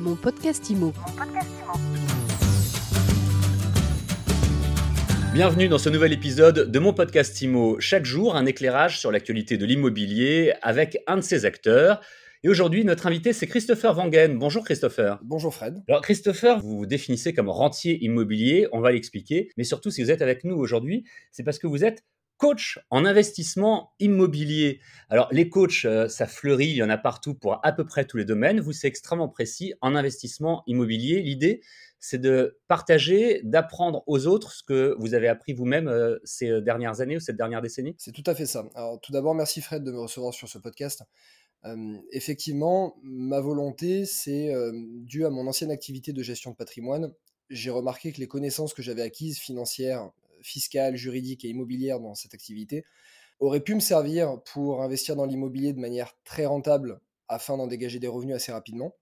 Mon podcast IMO. Bienvenue dans ce nouvel épisode de mon podcast IMO. Chaque jour, un éclairage sur l'actualité de l'immobilier avec un de ses acteurs. Et aujourd'hui, notre invité, c'est Christopher Wangen. Bonjour Christopher. Bonjour Fred. Alors Christopher, vous vous définissez comme rentier immobilier, on va l'expliquer. Mais surtout, si vous êtes avec nous aujourd'hui, c'est parce que vous êtes coach en investissement immobilier. Alors les coachs, euh, ça fleurit, il y en a partout pour à peu près tous les domaines. Vous, c'est extrêmement précis en investissement immobilier. L'idée, c'est de partager, d'apprendre aux autres ce que vous avez appris vous-même euh, ces dernières années ou cette dernière décennie. C'est tout à fait ça. Alors tout d'abord, merci Fred de me recevoir sur ce podcast. Euh, effectivement, ma volonté, c'est dû à mon ancienne activité de gestion de patrimoine. J'ai remarqué que les connaissances que j'avais acquises financières, fiscale, juridique et immobilière dans cette activité, aurait pu me servir pour investir dans l'immobilier de manière très rentable afin d'en dégager des revenus assez rapidement.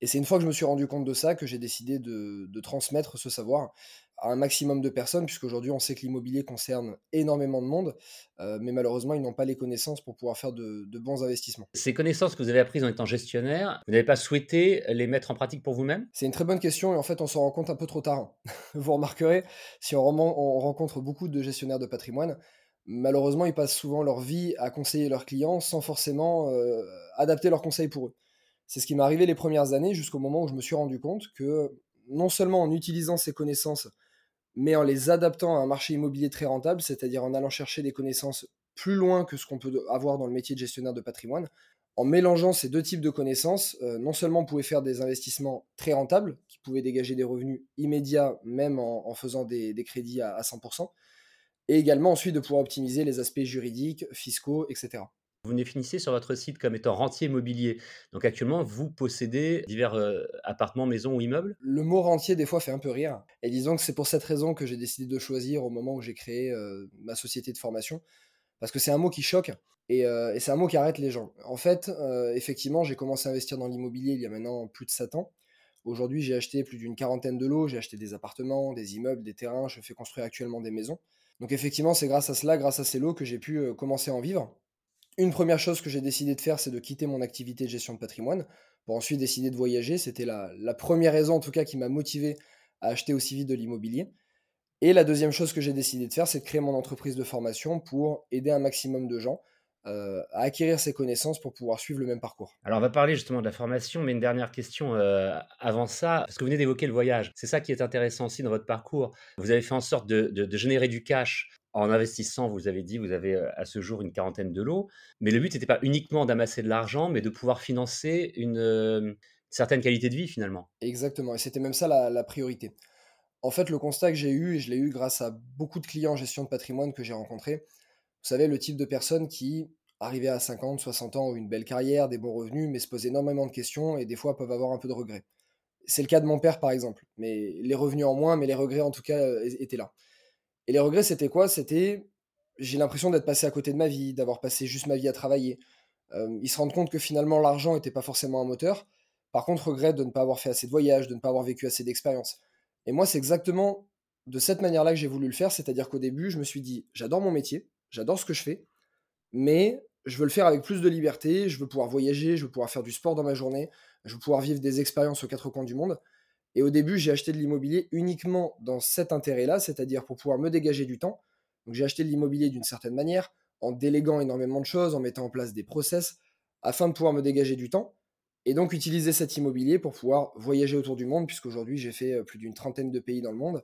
Et c'est une fois que je me suis rendu compte de ça que j'ai décidé de, transmettre ce savoir à un maximum de personnes, puisqu'aujourd'hui on sait que l'immobilier concerne énormément de monde, euh, mais malheureusement ils n'ont pas les connaissances pour pouvoir faire de, bons investissements. Ces connaissances que vous avez apprises en étant gestionnaire, vous n'avez pas souhaité les mettre en pratique pour vous-même? C'est une très bonne question et en fait on s'en rend compte un peu trop tard. vous remarquerez, si on, on rencontre beaucoup de gestionnaires de patrimoine, malheureusement ils passent souvent leur vie à conseiller leurs clients sans forcément euh, adapter leurs conseils pour eux. C'est ce qui m'est arrivé les premières années jusqu'au moment où je me suis rendu compte que non seulement en utilisant ces connaissances, mais en les adaptant à un marché immobilier très rentable, c'est-à-dire en allant chercher des connaissances plus loin que ce qu'on peut avoir dans le métier de gestionnaire de patrimoine, en mélangeant ces deux types de connaissances, euh, non seulement on pouvait faire des investissements très rentables, qui pouvaient dégager des revenus immédiats, même en, faisant des, crédits à 100%, et également ensuite de pouvoir optimiser les aspects juridiques, fiscaux, etc. Vous définissez sur votre site comme étant rentier immobilier. Donc actuellement, vous possédez divers euh, appartements, maisons ou immeubles? Le mot rentier, des fois, fait un peu rire. Et disons que c'est pour cette raison que j'ai décidé de choisir au moment où j'ai créé euh, ma société de formation. Parce que c'est un mot qui choque et, euh, et c'est un mot qui arrête les gens. En fait, effectivement, j'ai commencé à investir dans l'immobilier il y a maintenant plus de 7 ans. Aujourd'hui, j'ai acheté plus d'une quarantaine de lots, j'ai acheté des appartements, des immeubles, des terrains, je fais construire actuellement des maisons. Donc effectivement, c'est grâce à cela, grâce à ces lots, que j'ai pu commencer à en vivre une première chose que j'ai décidé de faire, c'est de quitter mon activité de gestion de patrimoine pour ensuite décider de voyager. C'était la, première raison, en tout cas, qui m'a motivé à acheter aussi vite de l'immobilier. Et la deuxième chose que j'ai décidé de faire, c'est de créer mon entreprise de formation pour aider un maximum de gens euh, à acquérir ces connaissances pour pouvoir suivre le même parcours. Alors on va parler justement de la formation, mais une dernière question euh, avant ça, parce que vous venez d'évoquer le voyage. C'est ça qui est intéressant aussi dans votre parcours. Vous avez fait en sorte de générer du cash en investissant, vous avez dit, vous avez à ce jour une quarantaine de lots, mais le but n'était pas uniquement d'amasser de l'argent, mais de pouvoir financer une certaine qualité de vie finalement. Exactement, et c'était même ça la, priorité. En fait, le constat que j'ai eu, et je l'ai eu grâce à beaucoup de clients en gestion de patrimoine que j'ai rencontrés, vous savez, le type de personnes qui, arrivaient à 50, 60 ans, ont une belle carrière, des bons revenus, mais se posent énormément de questions et des fois peuvent avoir un peu de regrets. C'est le cas de mon père, par exemple, mais les revenus en moins, mais les regrets en tout cas étaient là. Et les regrets, c'était quoi? C'était j'ai l'impression d'être passé à côté de ma vie, d'avoir passé juste ma vie à travailler. Ils se rendent compte que finalement l'argent n'était pas forcément un moteur. Par contre, regret de ne pas avoir fait assez de voyages, de ne pas avoir vécu assez d'expériences. Et moi, c'est exactement de cette manière-là que j'ai voulu le faire. C'est-à-dire qu'au début, je me suis dit, j'adore mon métier, j'adore ce que je fais, mais je veux le faire avec plus de liberté, je veux pouvoir voyager, je veux pouvoir faire du sport dans ma journée, je veux pouvoir vivre des expériences aux quatre coins du monde. Et au début, j'ai acheté de l'immobilier uniquement dans cet intérêt-là, c'est-à-dire pour pouvoir me dégager du temps. Donc j'ai acheté de l'immobilier d'une certaine manière, en déléguant énormément de choses, en mettant en place des process, afin de pouvoir me dégager du temps. Et donc utiliser cet immobilier pour pouvoir voyager autour du monde, puisqu'aujourd'hui j'ai fait euh, plus d'une trentaine de pays dans le monde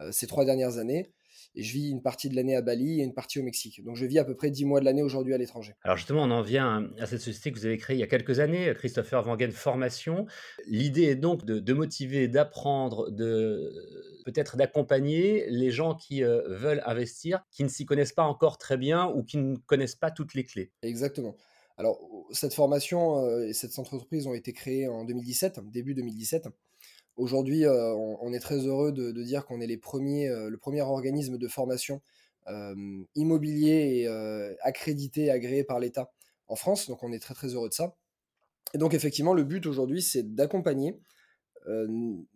euh, ces trois dernières années et je vis une partie de l'année à Bali et une partie au Mexique. Donc je vis à peu près 10 mois de l'année aujourd'hui à l'étranger. Alors justement, on en vient à cette société que vous avez créée il y a quelques années, Christopher Wangen Formation. L'idée est donc de, motiver, d'apprendre, de peut-être d'accompagner les gens qui euh, veulent investir, qui ne s'y connaissent pas encore très bien ou qui ne connaissent pas toutes les clés. Exactement. Alors cette formation euh, et cette entreprise ont été créées en 2017, début 2017. Aujourd'hui, euh, on, est très heureux de, dire qu'on est euh, le premier organisme de formation euh, immobilier et accrédité, agréé par l'État en France. Donc on est très très heureux de ça. Et donc effectivement, le but aujourd'hui, c'est d'accompagner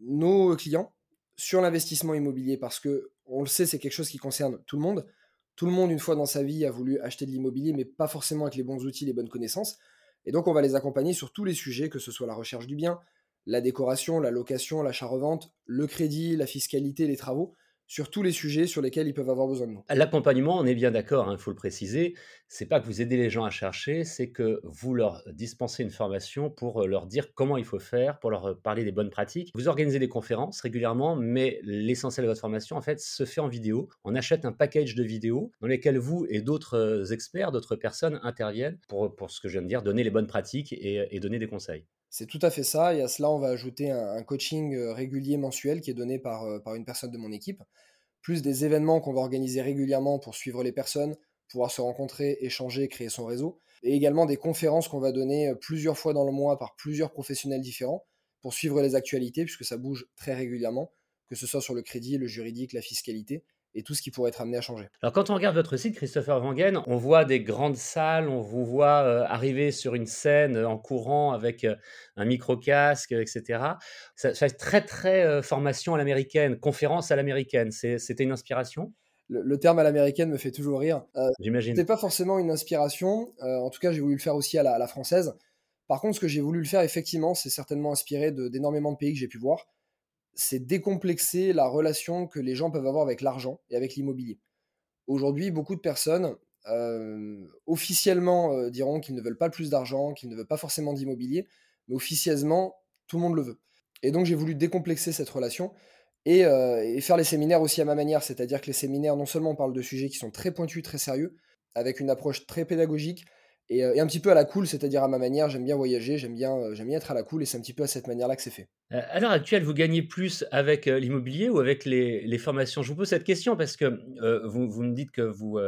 nos clients sur l'investissement immobilier parce que on le sait, c'est quelque chose qui concerne tout le monde. Tout le monde, une fois dans sa vie, a voulu acheter de l'immobilier, mais pas forcément avec les bons outils, les bonnes connaissances. Et donc, on va les accompagner sur tous les sujets, que ce soit la recherche du bien, la décoration, la location, l'achat-revente, le crédit, la fiscalité, les travaux sur tous les sujets sur lesquels ils peuvent avoir besoin de nous. L'accompagnement, on est bien d'accord, il hein, faut le préciser, c'est pas que vous aidez les gens à chercher, c'est que vous leur dispensez une formation pour euh, leur dire comment il faut faire, pour leur parler des bonnes pratiques. Vous organisez des conférences régulièrement, mais l'essentiel de votre formation, en fait, se fait en vidéo. On achète un package de vidéos dans lesquelles vous et d'autres euh, experts, d'autres personnes interviennent pour, pour ce que je viens de dire, donner les bonnes pratiques et, donner des conseils. C'est tout à fait ça. Et à cela, on va ajouter un, coaching euh, régulier mensuel qui est donné par, par une personne de mon équipe plus des événements qu'on va organiser régulièrement pour suivre les personnes, pouvoir se rencontrer, échanger, créer son réseau, et également des conférences qu'on va donner euh, plusieurs fois dans le mois par plusieurs professionnels différents pour suivre les actualités, puisque ça bouge très régulièrement, que ce soit sur le crédit, le juridique, la fiscalité, et tout ce qui pourrait être amené à changer. Alors quand on regarde votre site, Christopher Wangen, on voit des grandes salles, on vous voit euh, arriver sur une scène euh, en courant avec euh, un micro-casque, etc. Ça, fait très très formation à l'américaine, conférence à l'américaine. C'était une inspiration? Le, terme à l'américaine me fait toujours rire. J'imagine. C'est pas forcément une inspiration. en tout cas, j'ai voulu le faire aussi à la, à la française. Par contre, ce que j'ai voulu le faire, effectivement, c'est certainement inspiré d'énormément de pays que j'ai pu voir c'est décomplexer la relation que les gens peuvent avoir avec l'argent et avec l'immobilier. Aujourd'hui, beaucoup de personnes euh, officiellement euh, diront qu'ils ne veulent pas plus d'argent, qu'ils ne veulent pas forcément d'immobilier, mais officieusement, tout le monde le veut. Et donc j'ai voulu décomplexer cette relation et, euh, et, faire les séminaires aussi à ma manière, c'est-à-dire que les séminaires, non seulement parlent de sujets qui sont très pointus, très sérieux, avec une approche très pédagogique, euh, et, un petit peu à la cool, c'est-à-dire à ma manière, j'aime bien voyager, j'aime bien, euh, j'aime bien être à la cool, et c'est un petit peu à cette manière-là que c'est fait. Euh, à l'heure actuelle, vous gagnez plus avec l'immobilier ou avec les, formations? Je vous pose cette question parce que vous, me dites que vous,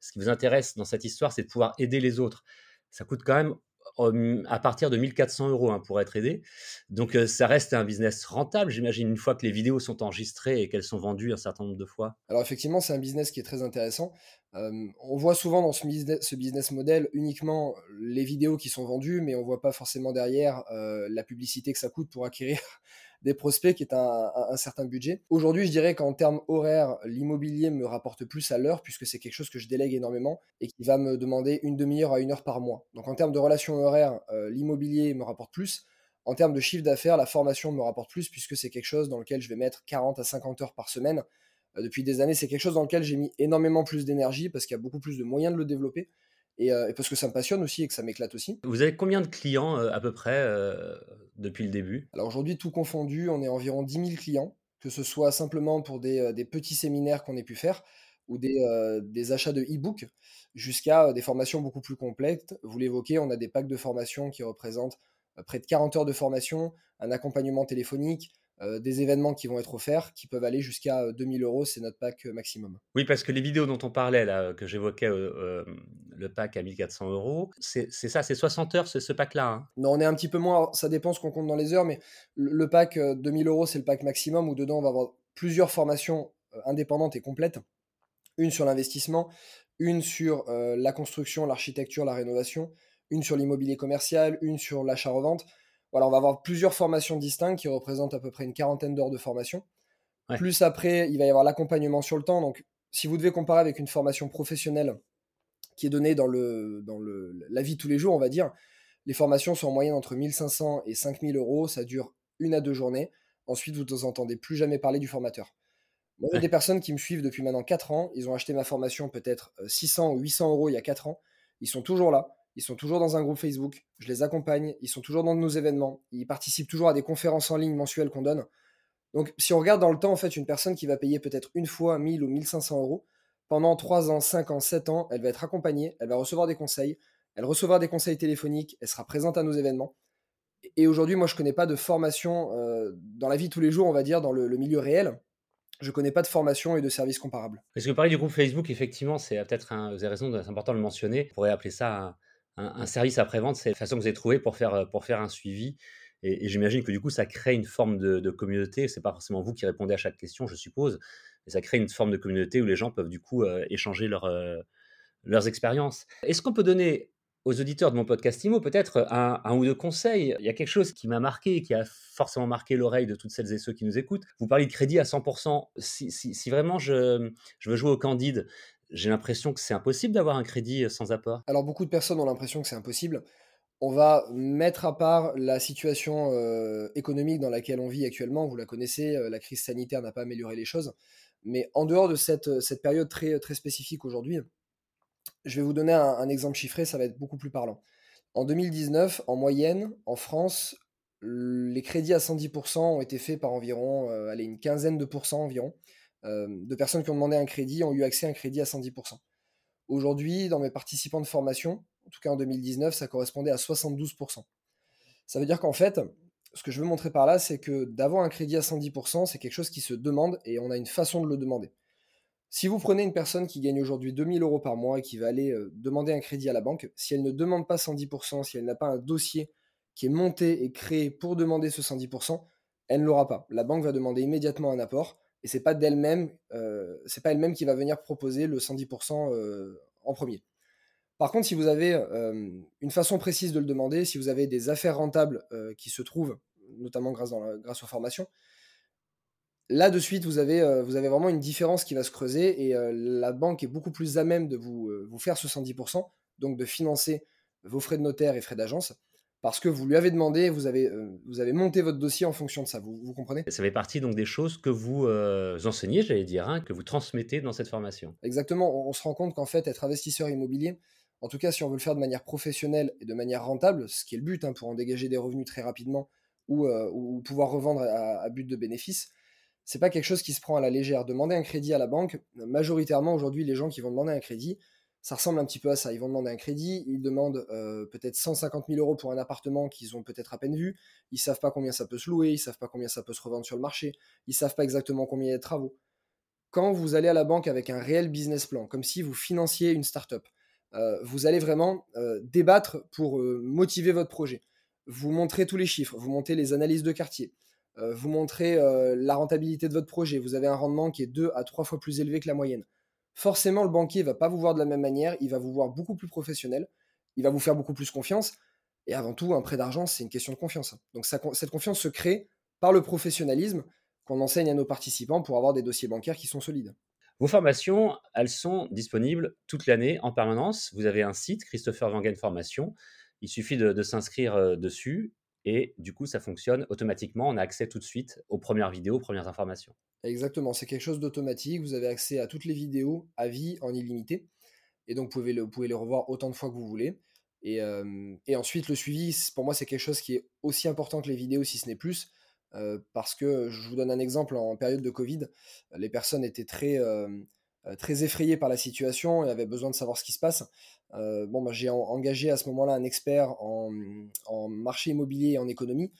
ce qui vous intéresse dans cette histoire, c'est de pouvoir aider les autres. Ça coûte quand même à partir de 1400 euros hein, pour être aidé. Donc ça reste un business rentable, j'imagine, une fois que les vidéos sont enregistrées et qu'elles sont vendues un certain nombre de fois. Alors effectivement, c'est un business qui est très intéressant. on voit souvent dans ce business, ce model uniquement les vidéos qui sont vendues, mais on voit pas forcément derrière la publicité que ça coûte pour acquérir des prospects qui est un, certain budget. Aujourd'hui, je dirais qu'en termes horaires, l'immobilier me rapporte plus à l'heure puisque c'est quelque chose que je délègue énormément et qui va me demander une demi-heure à une heure par mois. Donc en termes de relations horaires, euh, l'immobilier me rapporte plus. En termes de chiffre d'affaires, la formation me rapporte plus puisque c'est quelque chose dans lequel je vais mettre 40 à 50 heures par semaine. Euh, depuis des années, c'est quelque chose dans lequel j'ai mis énormément plus d'énergie parce qu'il y a beaucoup plus de moyens de le développer. Euh, et, parce que ça me passionne aussi et que ça m'éclate aussi. Vous avez combien de clients euh, à peu près euh, depuis le début? Alors aujourd'hui, tout confondu, on est environ 10 000 clients, que ce soit simplement pour des, des petits séminaires qu'on ait pu faire ou des, des achats de e-books, jusqu'à des formations beaucoup plus complètes. Vous l'évoquez, on a des packs de formation qui représentent près de 40 heures de formation, un accompagnement téléphonique, euh, des événements qui vont être offerts, qui peuvent aller jusqu'à 2000 euh, euros, c'est notre pack euh, maximum. Oui, parce que les vidéos dont on parlait, là, que j'évoquais, le pack à 1400 euros, c'est ça, c'est 60 heures, ce pack-là hein? Non, on est un petit peu moins, ça dépend ce qu'on compte dans les heures, mais le, pack 2000 euros, c'est le pack maximum, où dedans, on va avoir plusieurs formations indépendantes et complètes. Une sur l'investissement, une sur la construction, l'architecture, la rénovation, une sur l'immobilier commercial, une sur l'achat-revente. Voilà, on va avoir plusieurs formations distinctes qui représentent à peu près une quarantaine d'heures de formation. Plus après, il va y avoir l'accompagnement sur le temps. Donc, si vous devez comparer avec une formation professionnelle qui est donnée dans, le, dans le, la vie tous les jours, on va dire, les formations sont en moyenne entre 1500 et 5000 euros. Ça dure une à deux journées. Ensuite, vous n'entendez plus jamais parler du formateur. Moi, a des personnes qui me suivent depuis maintenant 4 ans. Ils ont acheté ma formation peut-être 600 euh, ou 800 euros il y a 4 ans. Ils sont toujours là. Ils sont toujours dans un groupe Facebook. Je les accompagne. Ils sont toujours dans nos événements. Ils participent toujours à des conférences en ligne mensuelles qu'on donne. Donc, si on regarde dans le temps, en fait, une personne qui va payer peut-être une fois 1000 ou 1500 euros, pendant 3 ans, 5 ans, 7 ans, elle va être accompagnée, elle va recevoir des conseils, elle recevra des conseils téléphoniques, elle sera présente à nos événements. Et aujourd'hui, moi, je ne connais pas de formation euh, dans la vie tous les jours, on va dire, dans le, milieu réel. Je ne connais pas de formation et de services comparables. Parce que parler du groupe Facebook, effectivement, c'est peut-être, vous avez raison, c'est important de le mentionner. On pourrait appeler ça un, un, service après-vente, c'est la façon que vous avez trouvé pour faire, euh, pour faire un suivi. Et, j'imagine que du coup, ça crée une forme de, de communauté. C'est pas forcément vous qui répondez à chaque question, je suppose, mais ça crée une forme de communauté où les gens peuvent du coup euh, échanger leur, euh, leurs expériences. Est-ce qu'on peut donner aux auditeurs de mon podcast IMO peut-être un, un, ou deux conseils? Il y a quelque chose qui m'a marqué, qui a forcément marqué l'oreille de toutes celles et ceux qui nous écoutent. Vous parlez de crédit à 100%. Si, si, si vraiment je, je veux jouer au candide, j'ai l'impression que c'est impossible d'avoir un crédit sans apport. Alors beaucoup de personnes ont l'impression que c'est impossible. on va mettre à part la situation économique dans laquelle on vit actuellement. Vous la connaissez, la crise sanitaire n'a pas amélioré les choses. Mais en dehors de cette, cette période très, très spécifique aujourd'hui, je vais vous donner un, exemple chiffré, ça va être beaucoup plus parlant. En 2019, en moyenne, en France, les crédits à 110% ont été faits par environ allez, une quinzaine de pourcents environ. De personnes qui ont demandé un crédit ont eu accès à un crédit à 110%. Aujourd'hui, dans mes participants de formation, en tout cas en 2019, ça correspondait à 72%. Ça veut dire qu'en fait, ce que je veux montrer par là, c'est que d'avoir un crédit à 110%, c'est quelque chose qui se demande et on a une façon de le demander. Si vous prenez une personne qui gagne aujourd'hui 2000 euros par mois et qui va aller euh, demander un crédit à la banque, si elle ne demande pas 110%, si elle n'a pas un dossier qui est monté et créé pour demander ce 110%, elle ne l'aura pas. La banque va demander immédiatement un apport et c'est pas d'elle-même, euh, c'est pas elle-même qui va venir proposer le 110% euh, en premier. Par contre, si vous avez une façon précise de le demander, si vous avez des affaires rentables qui se trouvent, notamment grâce, aux formations, là de suite, vous avez, vous avez vraiment une différence qui va se creuser et la banque est beaucoup plus à même de vous, vous faire ce 110%, donc de financer vos frais de notaire et frais d'agence, parce que vous lui avez demandé, vous avez, euh, vous avez monté votre dossier en fonction de ça, vous, vous comprenez? Ça fait partie donc des choses que vous euh, enseignez, j'allais dire, hein, que vous transmettez dans cette formation. Exactement, on, se rend compte qu'en fait, être investisseur immobilier, en tout cas si on veut le faire de manière professionnelle et de manière rentable, ce qui est le but hein, pour en dégager des revenus très rapidement ou, euh, ou pouvoir revendre à, à, but de bénéfice, c'est pas quelque chose qui se prend à la légère. Demander un crédit à la banque, majoritairement aujourd'hui, les gens qui vont demander un crédit, ça ressemble un petit peu à ça. Ils vont demander un crédit, ils demandent euh, peut-être 150 000 euros pour un appartement qu'ils ont peut-être à peine vu, ils savent pas combien ça peut se louer, ils savent pas combien ça peut se revendre sur le marché, ils savent pas exactement combien il y a de travaux. Quand vous allez à la banque avec un réel business plan, comme si vous financiez une startup, euh, vous allez vraiment euh, débattre pour motiver votre projet. Vous montrez tous les chiffres, vous montrez les analyses de quartier, vous montrez la rentabilité de votre projet, vous avez un rendement qui est deux à trois fois plus élevé que la moyenne forcément le banquier va pas vous voir de la même manière, il va vous voir beaucoup plus professionnel, il va vous faire beaucoup plus confiance. Et avant tout, un prêt d'argent, c'est une question de confiance. Donc cette confiance se crée par le professionnalisme qu'on enseigne à nos participants pour avoir des dossiers bancaires qui sont solides. Vos formations, elles sont disponibles toute l'année en permanence. Vous avez un site, Christopher Wangen Formation. Il suffit de, de s'inscrire euh, dessus et du coup, ça fonctionne automatiquement. On a accès tout de suite aux premières vidéos, aux premières informations. Exactement, c'est quelque chose d'automatique. Vous avez accès à toutes les vidéos à vie en illimité. Et donc, vous pouvez, les revoir autant de fois que vous voulez. Et, euh, ensuite, le suivi, pour moi, c'est quelque chose qui est aussi important que les vidéos, si ce n'est plus. Euh, parce que je vous donne un exemple, en période de Covid, les personnes étaient très, euh, très effrayées par la situation et avaient besoin de savoir ce qui se passe. bon, bah, j'ai engagé à ce moment-là un expert en, marché immobilier et en économie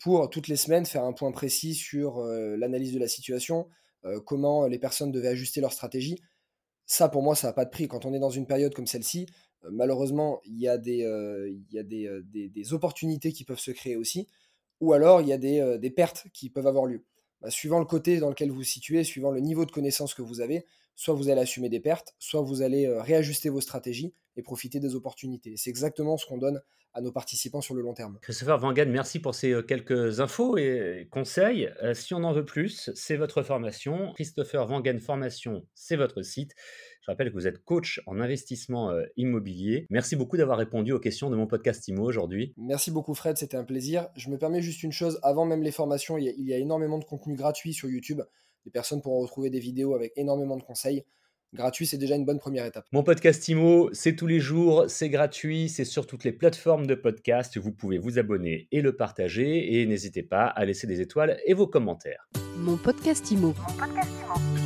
pour toutes les semaines faire un point précis sur l'analyse de la situation, comment les personnes devaient ajuster leur stratégie. Ça, pour moi, ça n'a pas de prix. Quand on est dans une période comme celle-ci, malheureusement, il y a, des, opportunités qui peuvent se créer aussi, ou alors il y a des pertes qui peuvent avoir lieu. Bah, suivant le côté dans lequel vous vous situez, suivant le niveau de connaissance que vous avez, soit vous allez assumer des pertes, soit vous allez réajuster vos stratégies et profiter des opportunités. C'est exactement ce qu'on donne à nos participants sur le long terme. Christopher Vangan, merci pour ces quelques infos et conseils. si on en veut plus, c'est votre formation. Christopher Vangan Formation, c'est votre site. Je rappelle que vous êtes coach en investissement immobilier. Merci beaucoup d'avoir répondu aux questions de mon podcast IMO aujourd'hui. Merci beaucoup Fred, c'était un plaisir. Je me permets juste une chose, avant même les formations, il y a, il y a énormément de contenu gratuit sur YouTube. Les personnes pourront retrouver des vidéos avec énormément de conseils gratuit, c'est déjà une bonne première étape. Mon podcast IMO, c'est tous les jours, c'est gratuit, c'est sur toutes les plateformes de podcast. Vous pouvez vous abonner et le partager. Et n'hésitez pas à laisser des étoiles et vos commentaires. Mon podcast IMO. Mon podcast IMO.